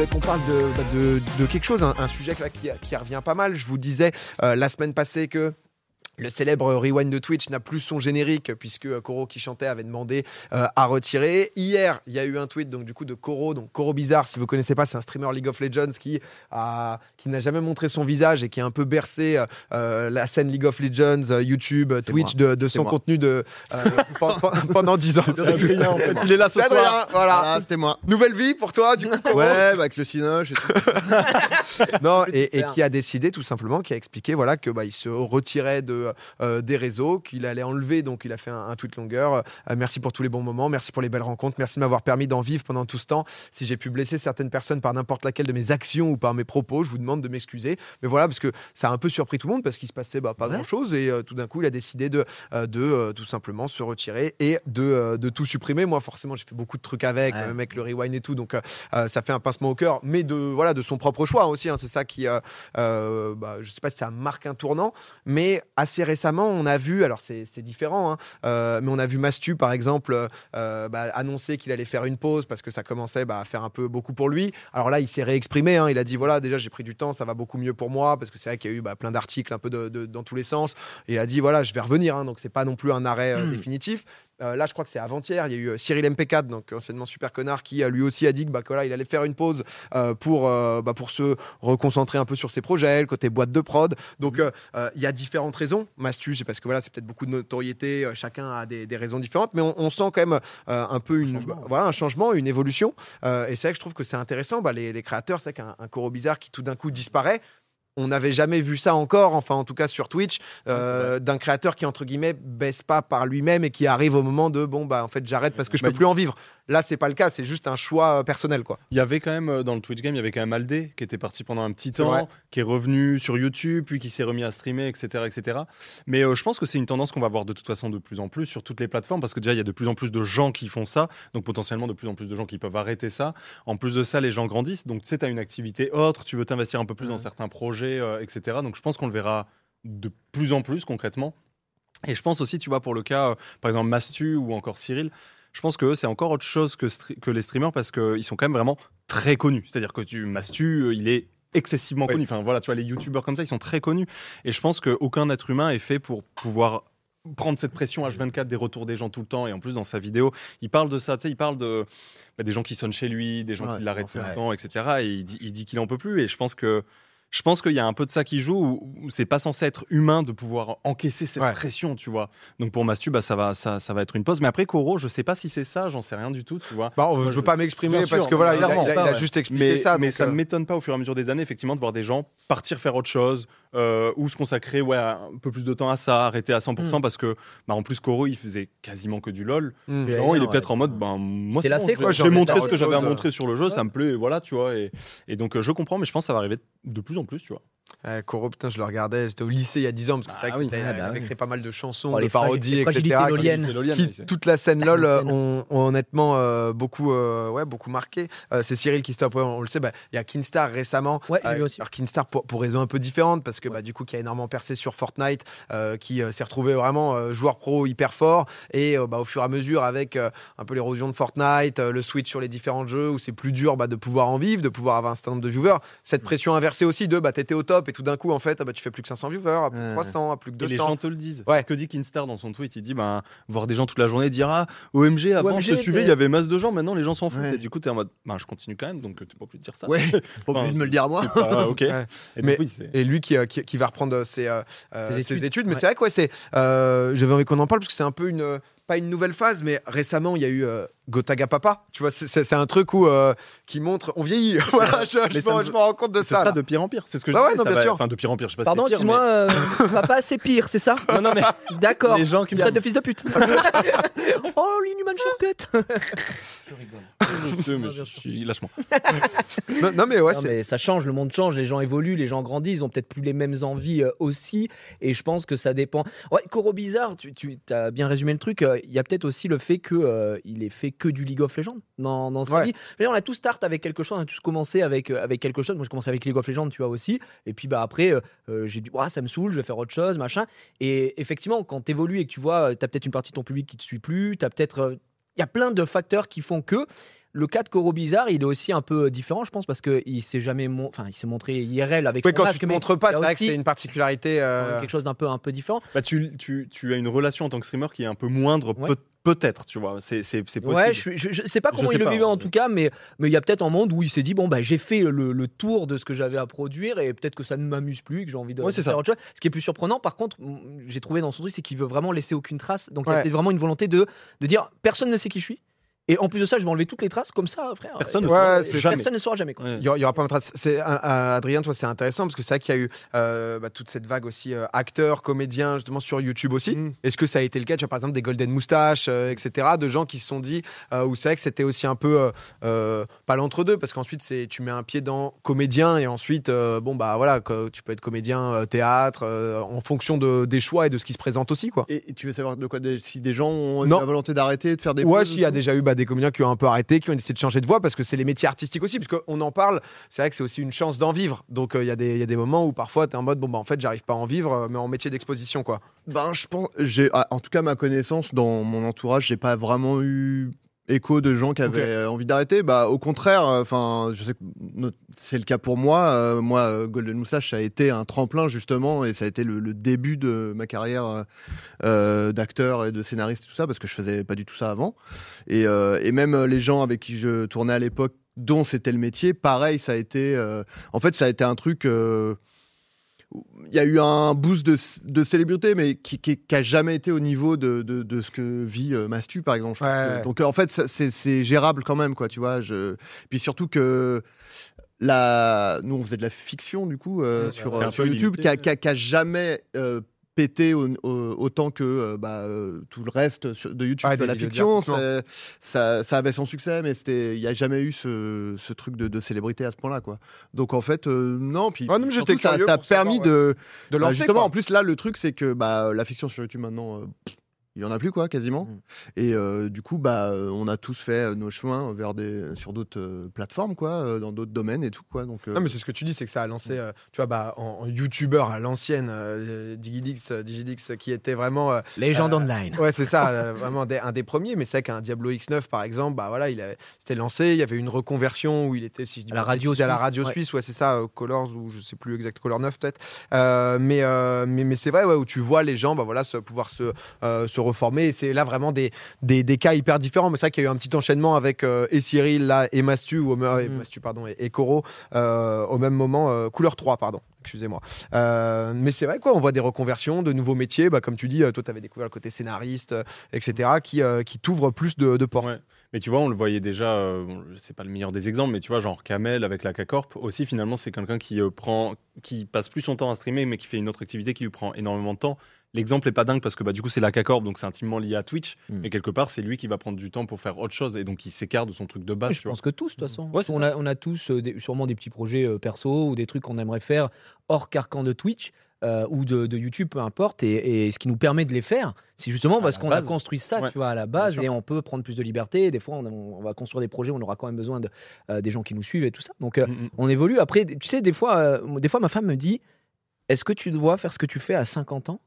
voulais qu'on parle de, bah, de- quelque chose, un, sujet qui revient pas mal. Je vous disais euh, la semaine passée que le célèbre rewind de Twitch n'a plus son générique puisque euh, Koro qui chantait avait demandé euh, à retirer. Hier, il y a eu un tweet donc du coup de Koro, donc Koro Bizarre, si vous connaissez pas, c'est un streamer League of Legends qui a qui n'a jamais montré son visage et qui a un peu bercé euh, la scène League of Legends, euh, YouTube, Twitch de, son moi. contenu de euh, pen- pen- pendant 10 ans. C'est Adrien, en fait. Il est là ce soir. Adrien, voilà. Voilà, c'était moi. Nouvelle vie pour toi, du coup. Koro Ouais, bah, avec le cinoche et tout. non, et, et qui a décidé tout simplement, qui a expliqué voilà que bah, il se retirait de euh, des réseaux, qu'il allait enlever, donc il a fait un, un tweet longueur. Euh, merci pour tous les bons moments, merci pour les belles rencontres, merci de m'avoir permis d'en vivre pendant tout ce temps. Si j'ai pu blesser certaines personnes par n'importe laquelle de mes actions ou par mes propos, je vous demande de m'excuser. Mais voilà, parce que ça a un peu surpris tout le monde parce qu'il se passait bah, pas Ouais. grand chose et euh, tout d'un coup il a décidé de, euh, de euh, tout simplement se retirer et de, euh, de tout supprimer. Moi, forcément, j'ai fait beaucoup de trucs avec, Ouais. même avec le rewind et tout, donc euh, euh, ça fait un pincement au cœur, mais de voilà de son propre choix aussi. hein. c'est ça qui, euh, euh, bah, je sais pas si ça marque un tournant, mais assez récemment, on a vu, alors c'est différent, hein, euh, mais on a vu Mastu par exemple euh, bah, annoncer qu'il allait faire une pause parce que ça commençait bah, à faire un peu beaucoup pour lui. Alors là, il s'est réexprimé, hein. il a dit voilà, déjà j'ai pris du temps, ça va beaucoup mieux pour moi parce que c'est vrai qu'il y a eu bah, plein d'articles un peu de- de- dans tous les sens. Et il a dit voilà, je vais revenir, hein. donc c'est pas non plus un arrêt euh, définitif. Euh, là, je crois que c'est avant-hier. Il y a eu euh, Cyril MP4, donc anciennement super connard, qui euh, lui aussi a dit que bah, que, il allait faire une pause euh, pour, euh, bah, pour se reconcentrer un peu sur ses projets, le côté boîte de prod. Donc, euh, il y a différentes raisons. Mastu, c'est parce que voilà, c'est peut-être beaucoup de notoriété. chacun a des, des raisons différentes, mais on, on sent quand même un peu une, changement, ouais. voilà, un changement, une évolution. Et c'est vrai que je trouve que c'est intéressant. Bah, les, les créateurs, c'est vrai qu'un un Koro bizarre qui tout d'un coup disparaît. On n'avait jamais vu ça encore, enfin en tout cas sur Twitch, euh, d'un créateur qui entre guillemets baisse pas par lui-même et qui arrive au moment de bon bah en fait j'arrête parce que je Bah, peux plus en vivre. Là c'est pas le cas, c'est juste un choix euh, personnel quoi. Il y avait quand même euh, dans le Twitch game, il y avait quand même Aldé qui était parti pendant un petit temps, qui est revenu sur YouTube, puis qui s'est remis à streamer, etc., etc. Mais euh, je pense que c'est une tendance qu'on va voir de toute façon de plus en plus sur toutes les plateformes, parce que déjà il y a de plus en plus de gens qui font ça, donc potentiellement de plus en plus de gens qui peuvent arrêter ça. En plus de ça, les gens grandissent, donc tu sais, as une activité autre, tu veux t'investir un peu plus dans certains projets, euh, etc. Donc je pense qu'on le verra de plus en plus concrètement. Et je pense aussi, tu vois, pour le cas, euh, par exemple, Mastu ou encore Cyril, je pense que c'est encore autre chose que, les streamers parce qu'ils sont quand même vraiment très connus. C'est-à-dire que tu, Mastu, euh, il est excessivement Ouais. connu. Enfin voilà, tu vois, les youtubeurs comme ça, ils sont très connus. Et je pense qu'aucun être humain est fait pour pouvoir prendre cette pression H24 des retours des gens tout le temps. Et en plus, dans sa vidéo, il parle de ça. Tu sais, il parle de, bah, des gens qui sonnent chez lui, des gens Ouais, qui l'arrêtent tout le temps, etc. Et il dit, il dit qu'il en peut plus. Et je pense que. Je pense qu'il y a un peu de ça qui joue, où, où c'est pas censé être humain de pouvoir encaisser cette Ouais. pression, tu vois. Donc pour Mastu, bah, ça, va, ça, ça va être une pause. Mais après, Koro, je sais pas si c'est ça, j'en sais rien du tout, tu vois. Bah, Moi, je veux pas m'exprimer parce sûr, que voilà, il a, il a- il a pas, ouais. juste expliqué Mais, ça. mais ça ne euh, m'étonne pas au fur et à mesure des années, effectivement, de voir des gens partir faire autre chose euh, ou se consacrer ouais, un peu plus de temps à ça, arrêter à 100%, Mm. parce que bah, en plus, Koro, il faisait quasiment que du LOL. Non, il est ouais. peut-être en mode, ben, moi, C'est bon, lassé, j'ai- montré ce que j'avais à chose. montrer sur le jeu, ça me plaît, voilà, tu vois. Et, donc, euh, je comprends, mais je pense que ça va arriver de plus en plus, tu vois. Ouais, Koro, putain, je le regardais, j'étais au lycée il y a 10 ans parce que c'est vrai Ah que oui. Ah bah avait oui. créé pas mal de chansons, Oh, de parodies, etc. Qui- toute la scène LOL euh, ont, ont honnêtement euh, beaucoup, euh, ouais, beaucoup marqué. Euh, c'est Cyril qui stoppe, on le sait. bah, Il y a Kinstar récemment. Ouais, Euh, lui aussi. alors Kinstar pour, pour raison un peu différente parce que bah, du coup qui a énormément percé sur Fortnite, euh, qui euh, s'est retrouvé vraiment euh, joueur pro hyper fort et euh, bah, au fur et à mesure avec euh, un peu l'érosion de Fortnite, euh, le switch sur les différents jeux où c'est plus dur bah, de pouvoir en vivre, de pouvoir avoir un certain nombre de viewers. Cette pression inversée aussi de bah, t'étais au top et tout d'un coup en fait ah, bah, tu fais plus que 500 viewers, à plus de Ouais. 300, à plus que Et les 200. gens te le disent. Ouais. C'est ce que dit Kinstar dans son tweet. Il dit ben, voir des gens toute la journée dire Ah, OMG, avant OMG, je te suivais, il y avait masse de gens, maintenant les gens s'en foutent. Ouais. Et du coup, t'es en mode ben, je continue quand même, donc t'es pas obligé de dire ça. Ouais, pas Enfin, obligé de me le dire à moi. Pas- ok. Ouais. Et Mais- Et lui qui, euh, qui, qui va reprendre ses, euh, euh, Ses ses études. études. Mais Ouais. c'est vrai que ouais, c'est, euh, j'avais envie qu'on en parle parce que c'est un peu une, euh, pas une nouvelle phase, mais récemment il y a eu euh, Gotaga Papa. Tu vois, c'est, un truc où, euh, qui montre, on vieillit. voilà, je, je Mais ça me, me- je me rends compte de ce ça. sera là. de pire en pire. C'est ce que je Bah ouais, disais, non, ça bien va- sûr. Enfin, de pire en pire, je sais pas Pardon, si c'est pire, excuse-moi, euh, papa, c'est pire, c'est ça? Mais- Non, non, mais D'accord. les gens qui me traites de fils de pute. oh, l'inhuman shortcut. Je sais, mais Non, je suis- Lâche-moi. Non, non, mais ouais, Non, c'est, mais ça change, le monde change, les gens évoluent, les gens grandissent, ils ont peut-être plus les mêmes envies euh, aussi. Et je pense que ça dépend. Ouais, Koro Bizarre, tu, tu as bien résumé le truc. euh, Il y a peut-être aussi le fait que euh, il ait fait que du League of Legends dans, dans sa Ouais. vie. Dire, on a tous start avec quelque chose, on a tous commencé avec, euh, avec quelque chose. Moi, je commençais avec League of Legends, tu vois aussi. Et puis bah après, euh, euh, j'ai dit, ça me saoule, je vais faire autre chose, machin. Et effectivement, quand tu évolues et que tu vois, tu as peut-être une partie de ton public qui te suit plus, tu as peut-être. il y a plein de facteurs qui font que. Le cas de Coro Bizarre, il est aussi un peu différent, je pense, parce qu'il s'est jamais, mon- enfin, il s'est montré IRL avec Oui, son quand masque, tu te montres pas, c'est vrai que c'est une particularité. euh, quelque chose d'un peu, un peu différent. Bah, tu, tu, tu as une relation en tant que streamer qui est un peu moindre, Ouais. peut-être, tu vois. C'est c'est- c'est possible. Ouais, je, je, je sais pas Je comment sais il le vivait en tout cas, mais mais il y a peut-être un monde où il s'est dit bon bah j'ai fait le, le tour de ce que j'avais à produire et peut-être que ça ne m'amuse plus, que j'ai envie de, Ouais, de c'est faire ça. autre chose. Ce qui est plus surprenant, par contre, j'ai trouvé dans son truc, c'est qu'il veut vraiment laisser aucune trace. Donc il y a vraiment une volonté de de dire personne ne sait qui je suis. Et en plus de ça, je vais enlever toutes les traces comme ça, frère. Personne ne saura personne jamais. ne saura jamais. Quoi. Ouais. Il y aura- il y aura pas de trace. C'est un- un- Adrien, toi, c'est intéressant parce que c'est vrai qu'il y a eu euh, bah, toute cette vague aussi euh, acteurs, comédiens, justement sur YouTube aussi. Mm. Est-ce que ça a été le cas, tu vois, par exemple, des Golden Moustaches, euh, etc., de gens qui se sont dit, euh, où c'est vrai que c'était aussi un peu euh, euh, pas l'entre-deux, parce qu'ensuite c'est tu mets un pied dans comédien et ensuite, euh, bon bah voilà, que tu peux être comédien, euh, théâtre, euh, en fonction de, des choix et de ce qui se présente aussi, quoi. Et, et tu veux savoir de quoi des- si des gens ont eu la volonté d'arrêter de faire des Ouais, s'il y a ou déjà eu bah, des comédiens qui ont un peu arrêté, qui ont essayé de changer de voie, parce que c'est les métiers artistiques aussi, parce qu'on en parle, c'est vrai que c'est aussi une chance d'en vivre. Donc euh, il y, a des- y a des moments où parfois tu es en mode, bon, bah en fait, j'arrive pas à en vivre, euh, mais en métier d'exposition, quoi. Ben, je pense, j'ai, ah, en tout cas, ma connaissance dans mon entourage, j'ai pas vraiment eu écho de gens qui avaient euh, envie d'arrêter. Bah, au contraire, enfin, je sais que c'est le cas pour moi. Euh, moi, euh, Golden Moustache, ça a été un tremplin justement, et ça a été le, le début de ma carrière euh, euh, d'acteur et de scénariste, tout ça, parce que je faisais pas du tout ça avant. Et, euh, et même euh, les gens avec qui je tournais à l'époque, dont c'était le métier, pareil, ça a été. euh, en fait, ça a été un truc. Il y a eu un boost de, de célébrité, mais qui, qui, qui a jamais été au niveau de, de, de ce que vit euh, Mastu, par exemple. Ouais. que- donc, euh, en fait, c'est gérable quand même, quoi, tu vois. Je... Puis surtout que la... nous, on faisait de la fiction, du coup, euh, Ouais, sur, sur YouTube, qui a, a- jamais pété au- au- autant que euh, bah, euh, tout le reste sur- de YouTube, Ouais, de la fiction. Ça, ça avait son succès, mais c'était- il n'y a jamais eu ce, ce truc de, de célébrité à ce point-là, quoi. Donc, en fait, euh, non. Puis, Ouais, non, mais surtout j'étais que ça, ça a savoir, permis ouais. de De bah, lancer, justement, quoi. en plus, là, le truc, c'est que bah, la fiction sur YouTube maintenant, pff, il y en a plus, quoi, quasiment. Mm. Et euh, du coup, bah, on a tous fait euh, nos chemins vers des, sur d'autres euh, plateformes, quoi, euh, dans d'autres domaines et tout, quoi. Donc, euh, Non, mais c'est ce que tu dis, c'est que ça a lancé, euh, tu vois, bah, en, en youtubeur à l'ancienne, euh, Digidix, Digidix, qui était vraiment. euh, Légende Euh, online. ouais, c'est ça, euh, vraiment des- un des premiers. Mais c'est vrai qu'un Diablo X9, par exemple, bah voilà, il c'était lancé. Il y avait une reconversion où il était, si je dis À la radio bêtises, à la suisse, radio ouais. suisse, ouais, c'est ça, euh, Colors ou je sais plus exact, Color 9 peut-être. Euh, mais euh, mais, mais c'est vrai, ouais, où tu vois les gens, bah voilà, se, pouvoir se, euh, se reformer. Et c'est là vraiment des, des, des cas hyper différents. Mais c'est vrai qu'il y a eu un petit enchaînement avec euh, et Cyril là et Mastu ou euh, Mm. Mastu pardon et, et Koro euh, au même moment, euh, couleur 3 pardon. Excusez-moi. Mais c'est vrai quoi, on voit des reconversions, de nouveaux métiers. Bah, comme tu dis, toi, tu avais découvert le côté scénariste, etc., qui, qui t'ouvrent plus de, de portes. Ouais. Mais tu vois, on le voyait déjà, euh, c'est pas le meilleur des exemples, mais tu vois, genre Kamel avec la K-Corp, aussi finalement, c'est quelqu'un qui euh, prend, qui passe plus son temps à streamer, mais qui fait une autre activité qui lui prend énormément de temps. L'exemple est pas dingue parce que bah, du coup, c'est la K-Corp, donc c'est intimement lié à Twitch, Mm. mais quelque part, c'est lui qui va prendre du temps pour faire autre chose et donc il s'écarte de son truc de base. Je tu vois. pense que tous, de toute façon. Ouais, on, a, on a tous euh, des- sûrement des petits projets euh, perso ou des trucs qu'on aimerait faire hors carcan de Twitch. euh, ou de, de YouTube, peu importe, et, et ce qui nous permet de les faire, c'est justement À parce qu'on a base. construit ça, Ouais, tu vois, à la base, et on peut prendre plus de liberté. Des fois, on, on va construire des projets, on aura quand même besoin de, euh, des gens qui nous suivent et tout ça. Donc, euh, Mm, mm. on évolue. Après, tu sais, des fois, des fois, ma femme me dit, est-ce que tu dois faire ce que tu fais à 50 ans?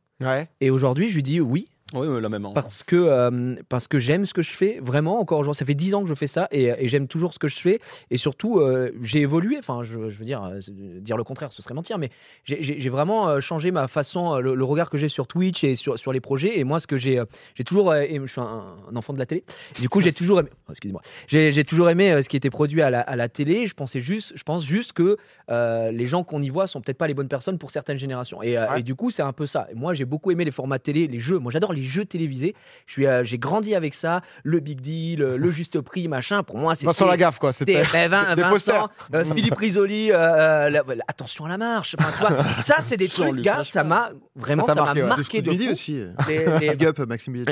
Et aujourd'hui, je lui dis oui, Ouais, la même. hein. parce que, euh, parce que j'aime ce que je fais vraiment encore aujourd'hui. Ça fait 10 ans que je fais ça et, et j'aime toujours ce que je fais. Et surtout, euh, j'ai évolué. Enfin, je, je veux dire, euh, dire le contraire, ce serait mentir, mais j'ai- vraiment changé ma façon, le, le regard que j'ai sur Twitch et sur, sur les projets. Et moi, ce que j'ai j'ai toujours aimé, je suis un, un enfant de la télé. Du coup, j'ai toujours aimé, oh, excusez-moi, j'ai toujours aimé ce qui était produit à la, à la télé. Je pensais juste, je pense juste que euh, les gens qu'on y voit sont peut-être pas les bonnes personnes pour certaines générations. Et, Ouais. et du coup, c'est un peu ça. Et moi, j'ai beaucoup aimé les formats télé, les jeux. Moi, j'adore les jeux télévisés. Je suis, euh, j'ai grandi avec ça, le big deal, euh, le juste prix, machin. Pour moi, c'était. Vincent Lagaffe, quoi. C'était ben, Vin- des Vincent, euh, Philippe Risoli, euh, la- la- attention à la marche. Enfin, tu vois, ça, c'est des trucs, lui, gars, ça m'a vraiment, Ça ça marqué, ouais. marqué de de aussi. Big up, Maxime.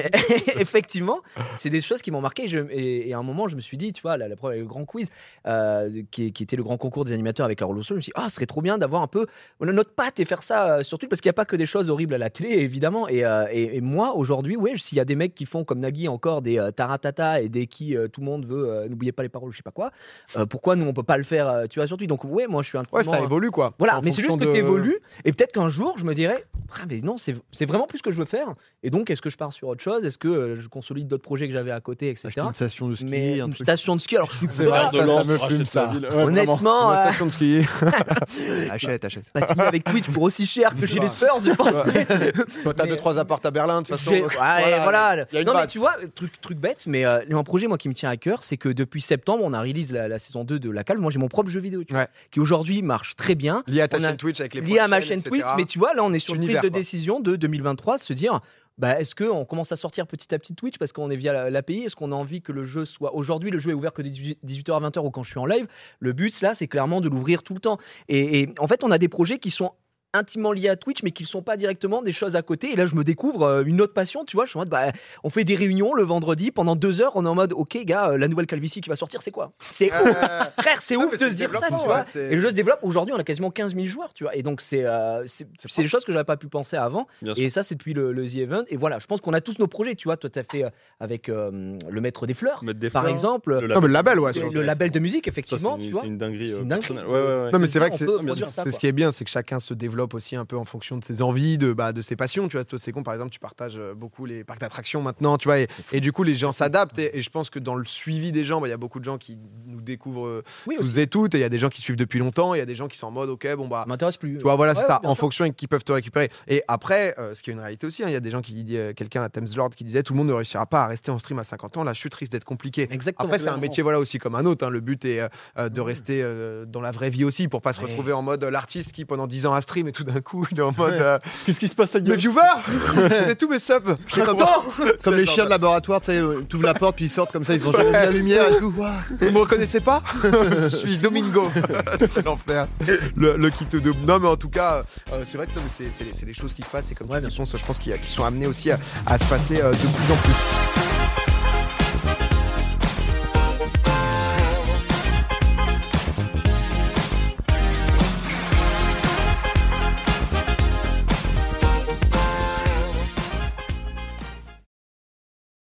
Effectivement, c'est des choses qui m'ont marqué. Je- et, et à un moment, je me suis dit, tu vois, la, la preuve avec le grand quiz, euh, qui, qui était le grand concours des animateurs avec Rosso, je me suis dit, ah, ce serait trop bien d'avoir un peu notre patte et faire ça sur Twitch, parce qu'il n'y a pas que des choses horribles à la télé, évidemment. Et, euh, et- et moi, aujourd'hui, oui, s'il y a des mecs qui font comme Nagui encore des euh, taratata et des qui euh, tout le monde veut, euh, n'oubliez pas les paroles, je sais pas quoi, euh, pourquoi nous on peut pas le faire, euh, tu vois, sur Twitch Donc, ouais, moi je suis un Ouais, ça évolue quoi. Voilà, En mais c'est juste que de- tu évolues et peut-être qu'un jour je me dirais, ah, mais non, c'est c'est vraiment plus ce que je veux faire. Et donc, est-ce que je pars sur autre chose? Est-ce que euh, je consolide d'autres projets que j'avais à côté, etc. Acheter une station de ski, Mais un une truc. station de ski, alors je suis pas, de ça, ça me fume, ça. Ouais, honnêtement, euh, station de ski. Achète, achète. pas signé avec Twitch pour aussi cher que chez les Spurs, je pense. t'as deux trois apparts à Berlin de toute façon. Donc, ouais, voilà. il y a une non, mais tu vois, truc, truc bête, mais euh, un projet moi qui me tient à cœur, c'est que depuis septembre, on a release la, la saison 2 de la calme. Moi, j'ai mon propre jeu vidéo, tu vois, Ouais. qui aujourd'hui marche très bien. Lié à ta On a- chaîne Twitch avec les lié à ma chaîne etc. Twitch, mais tu vois, là, on est sur une prise de décision de 2023, se dire. Bah, est-ce qu'on commence à sortir petit à petit Twitch parce qu'on est via la- l'API? Est-ce qu'on a envie que le jeu soit. Aujourd'hui, le jeu est ouvert que de 18h à 20h ou quand je suis en live? Le but, là, c'est clairement de l'ouvrir tout le temps. Et, et en fait, on a des projets qui sont intimement liés à Twitch, mais qui ne sont pas directement des choses à côté. Et là, je me découvre euh, une autre passion, tu vois. Je suis en mode, bah, on fait des réunions le vendredi pendant deux heures. On est en mode, ok, gars, euh, la nouvelle calvitie qui va sortir, c'est quoi? C'est ouf Euh, Frère, c'est Non, ouf de se le dire ça, tu vois. Et le jeu se développe. Aujourd'hui, on a quasiment 15 000 joueurs, tu vois. Et donc, c'est euh, des choses que j'avais pas pu penser avant. Bien sûr. Et ça, c'est depuis le, le The Event. Et voilà, je pense qu'on a tous nos projets, tu vois. Toi, tu as fait euh, avec euh, le Maître des Fleurs, des par fleurs, exemple. Non, mais le label, ouais. Le, le label de musique, effectivement, c'est une dinguerie. C'est une dinguerie. Non, mais c'est vrai que c'est ce qui est bien, c'est que chacun se développe aussi un peu en fonction de ses envies, de, bah, de ses passions. Tu vois, toi, c'est con, par exemple, tu partages euh, beaucoup les parcs d'attractions maintenant, tu vois, et, et du coup, les gens s'adaptent. Et, et je pense que dans le suivi des gens, bah, il y a beaucoup de gens qui nous découvrent euh, Oui, aussi. tous et toutes, et il y a des gens qui suivent depuis longtemps, il y a des gens qui sont en mode, ok, bon, bah. M'intéresse plus. Tu vois, voilà, c'est Ouais, ça, en sûr. fonction et qui peuvent te récupérer. Et après, euh, ce qui est une réalité aussi, hein, il y a des gens qui disent, euh, quelqu'un à Thames Lord qui disait, tout le monde ne réussira pas à rester en stream à 50 ans, la chute risque d'être compliquée. Exactement. Après, c'est un métier voilà aussi comme un autre. hein. Le but est euh, de rester dans la vraie vie aussi pour pas se retrouver en mode l'artiste qui pendant 10 ans a stream et tout d'un coup il est en mode Ouais. euh, Qu'est-ce qui se passe à mes viewers, c'est tous mes subs. C'est comme, comme les chiens de laboratoire, tu sais, euh, t'ouvres la porte puis ils sortent comme ça, ils ont jamais vu la lumière et tout. Ouah. Vous me reconnaissez pas Je suis Domingo. c'est l'enfer. Le, le kit de non mais en tout cas euh, c'est vrai que c'est- c'est c'est des choses qui se passent et comme Ouais, bien dis, je pense qu'il y a- qui sont amenées aussi à, à se passer euh, de plus en plus.